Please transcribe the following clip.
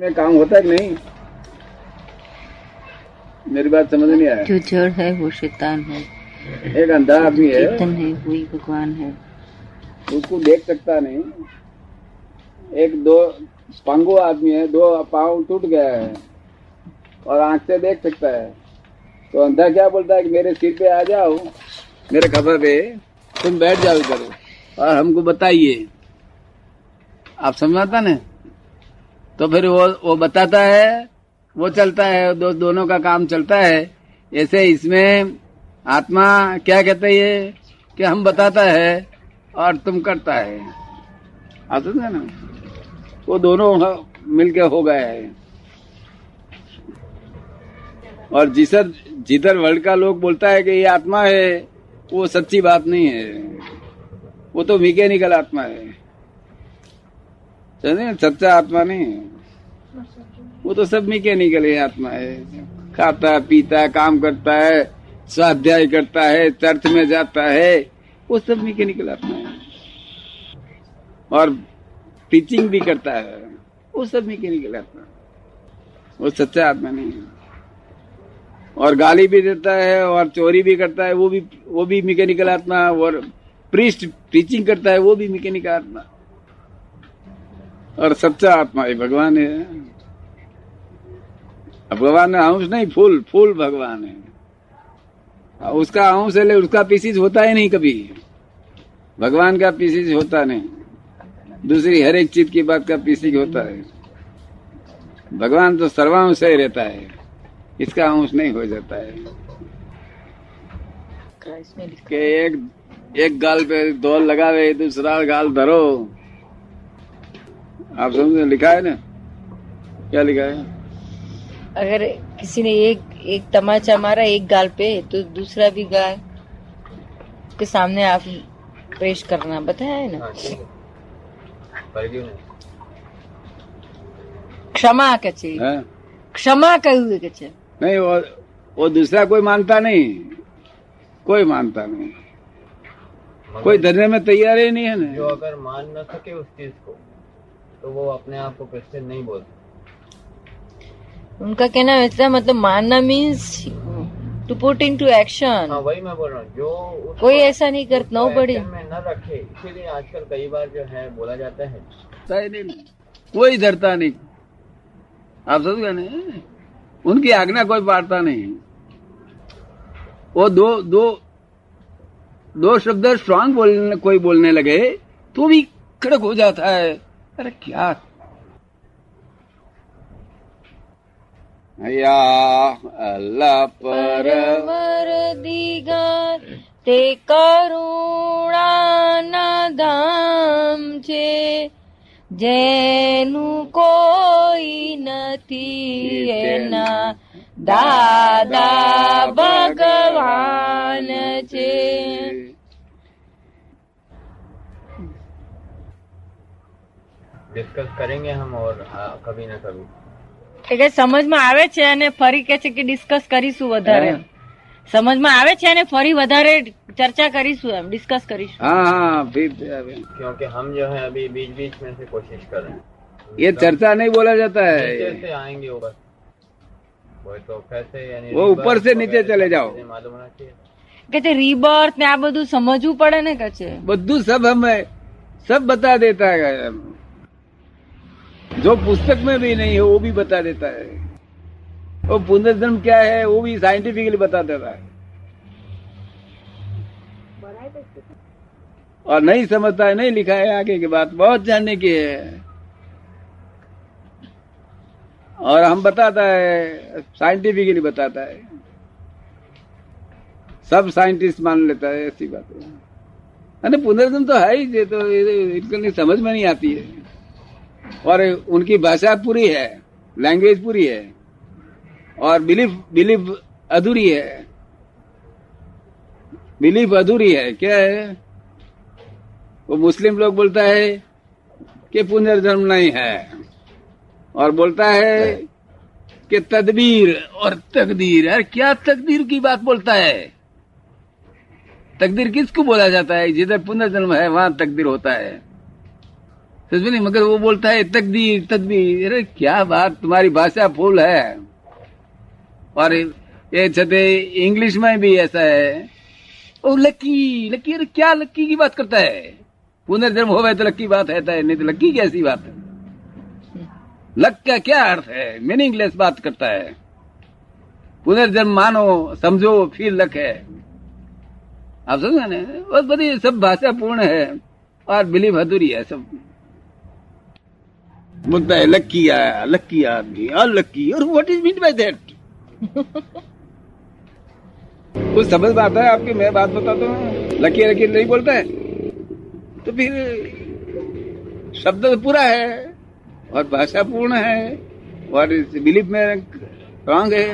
में काम होता है कि नहीं? मेरी बात समझ नहीं आया। जो जड़ है वो शैतान है। एक अंधा आदमी है। चेतन है वही भगवान है। उसको देख सकता नहीं। एक दो पंगु आदमी है दो पाँव टूट गया है और आँख से देख सकता है। तो अंधा क्या बोलता है कि मेरे सिर पे आ जाओ मेरे खबर पे तुम बैठ जाओ इधर। और हमको बताइए। आप समझाता ना तो फिर वो वो बताता है, वो चलता है, दो, दोनों का काम चलता है। ऐसे इसमें आत्मा क्या कहते है ये? कि हम बताता है और तुम करता है। ना? वो दोनों मिलके हो गए हैं। और जिसर, जिधर वर्ल्ड का लोग बोलता है कि ये आत्मा है, वो सच्ची बात नहीं है। वो तो मैकेनिकल आत्मा है। समझे सच्चा आत्मा नहीं है। वो तो सब मैकेनिकल है आत्मा है। खाता, पीता, काम करता है, स्वाध्याय करता है, चर्च में जाता है, वो सब मैकेनिकल आत्मा है। और टीचिंग भी करता है। वो सब मैकेनिकल आत्मा है। वो सच्चा आत्मा नहीं है। और गाली भी देता है, और चोरी भी करता है, वो भी वो भी मैकेनिकल आत्मा और प्रीस्ट टीचिंग करता है, वो भी मैकेनिकल आत्मा और सच्चा आत्मा है भगवान है। भगवान अंश नहीं फूल फूल भगवान है। उसका अंश है उसका पीसीज होता ही नहीं कभी। भगवान का पीसीज होता नहीं। दूसरी हर एक चीज़ की बात का पीसीज होता है। भगवान तो सर्वांश ही रहता है। इसका अंश नहीं हो जाता है। कि एक एक गाल पे दौल लगावे दूसरा गाल धरो। आप समझ लिखा है ना? क्या लिखा है? अगर किसी ने एक एक तमाचा मारा एक गाल पे तो दूसरा भी गाल के सामने आप पेश करना बताया है ना? हाँ, क्षमा कचे हाँ। क्षमा कह हुए कचे नहीं वो वो दूसरा कोई मानता नहीं। कोई मानता नहीं। कोई धरने में तैयार ही नहीं है ना। जो अगर मान न सके उस चीज़ को। तो वो अपने आप को क्रिश्चियन नहीं बोलते। उनका कहना ऐसा मतलब मानना means to put in to action हाँ वही मैं बोल रहा हूँ जो कोई ऐसा नहीं कर नो बड़ी में न रखे इसीलिए आजकल कई बार जो है बोला जाता है। धरता ही नहीं कोई धरता नहीं। आप समझ गए ना? उनकी आज्ञा कोई पाड़ता नहीं। वो दो दो दो शब्द स्ट्रांग बोलने कोई बोलने लगे तो भी कड़क हो जाता है। અરે ક્યાં? તે કરુણાના ધામ છે જેનું કોઈ નથી એના દાદા डिस्कस करेंगे हम और आ, कभी ना कभी એ કે સમજમાં આવે છે અને ફરી કે છે કે ડિસ્કસ કરીશું વધારે હે? સમજમાં આવે છે અને ફરી વધારે ચર્ચા કરીશું એમ ડિસ્કસ કરીશું हाँ हाँ फिर क्योंकि हम जो है अभी बीच बीच में से कोशिश कर रहे हैं ये चर्चा नहीं बोला जाता नीचे है से आएंगे ऊपर वो तो कैसे यानी वो ऊपर से नीचे चले जाओ। मुझे मालूम होना चाहिए કે તે રિબર્થ ને આ બધું સમજવું પડે ને કે છે बद्दू सब हमें सब बता देता है जो पुस्तक में भी नहीं है, वो भी बता देता है। वो पुनर्जन्म क्या है, वो भी साइंटिफिकली बता देता है। और नहीं समझता है, नहीं लिखा है आगे की बात, बहुत जानने की है। और हम बताता है साइंटिफिकली बताता है। सब साइंटिस्ट मान लेता है, ऐसी बात है। अरे पुनर्जन्म तो है ही तो ये- इनको समझ में नहीं आती है। और उनकी भाषा पूरी है लैंग्वेज पूरी है, और बिलीफ बिलीफ अधूरी है। बिलीफ अधूरी है। क्या है? वो मुस्लिम लोग बोलता है कि पुनर्जन्म नहीं है, और बोलता है कि तदबीर और तकदीर। यार क्या तकदीर की बात बोलता है? तकदीर किसको बोला जाता है? जिधर पुनर्जन्म है, वहाँ तकदीर होता है। समझ नहीं मगर वो बोलता है, तकदीर, तदबीर। अरे, क्या बात, तुम्हारी भाषा फूल है। और ये छते, इंग्लिश में भी ऐसा है। ओ लक्की लकी, अरे, क्या लक्की की बात करता है? पुनर्जन्म हो गए तो लक्की बात है तो नहीं तो लक्की कैसी बात है। लक का क्या अर्थ है? मीनिंगलेस बात करता है। पुनर्जन्म मानो, समझो, फिर लक है। आप समझ ना बहुत बड़ी सब भाषा पूर्ण है। और बिलीव अधूरी है सब। बोलता है लक्की आया लक्की आदमी और लक्की और what is mean by that कुछ समझ में आता है आपकी? मैं बात बताता हूँ। लकी लकी नहीं बोलता है। तो फिर शब्द तो पूरा है, और भाषा पूर्ण है, और बिलीफ में रॉन्ग है।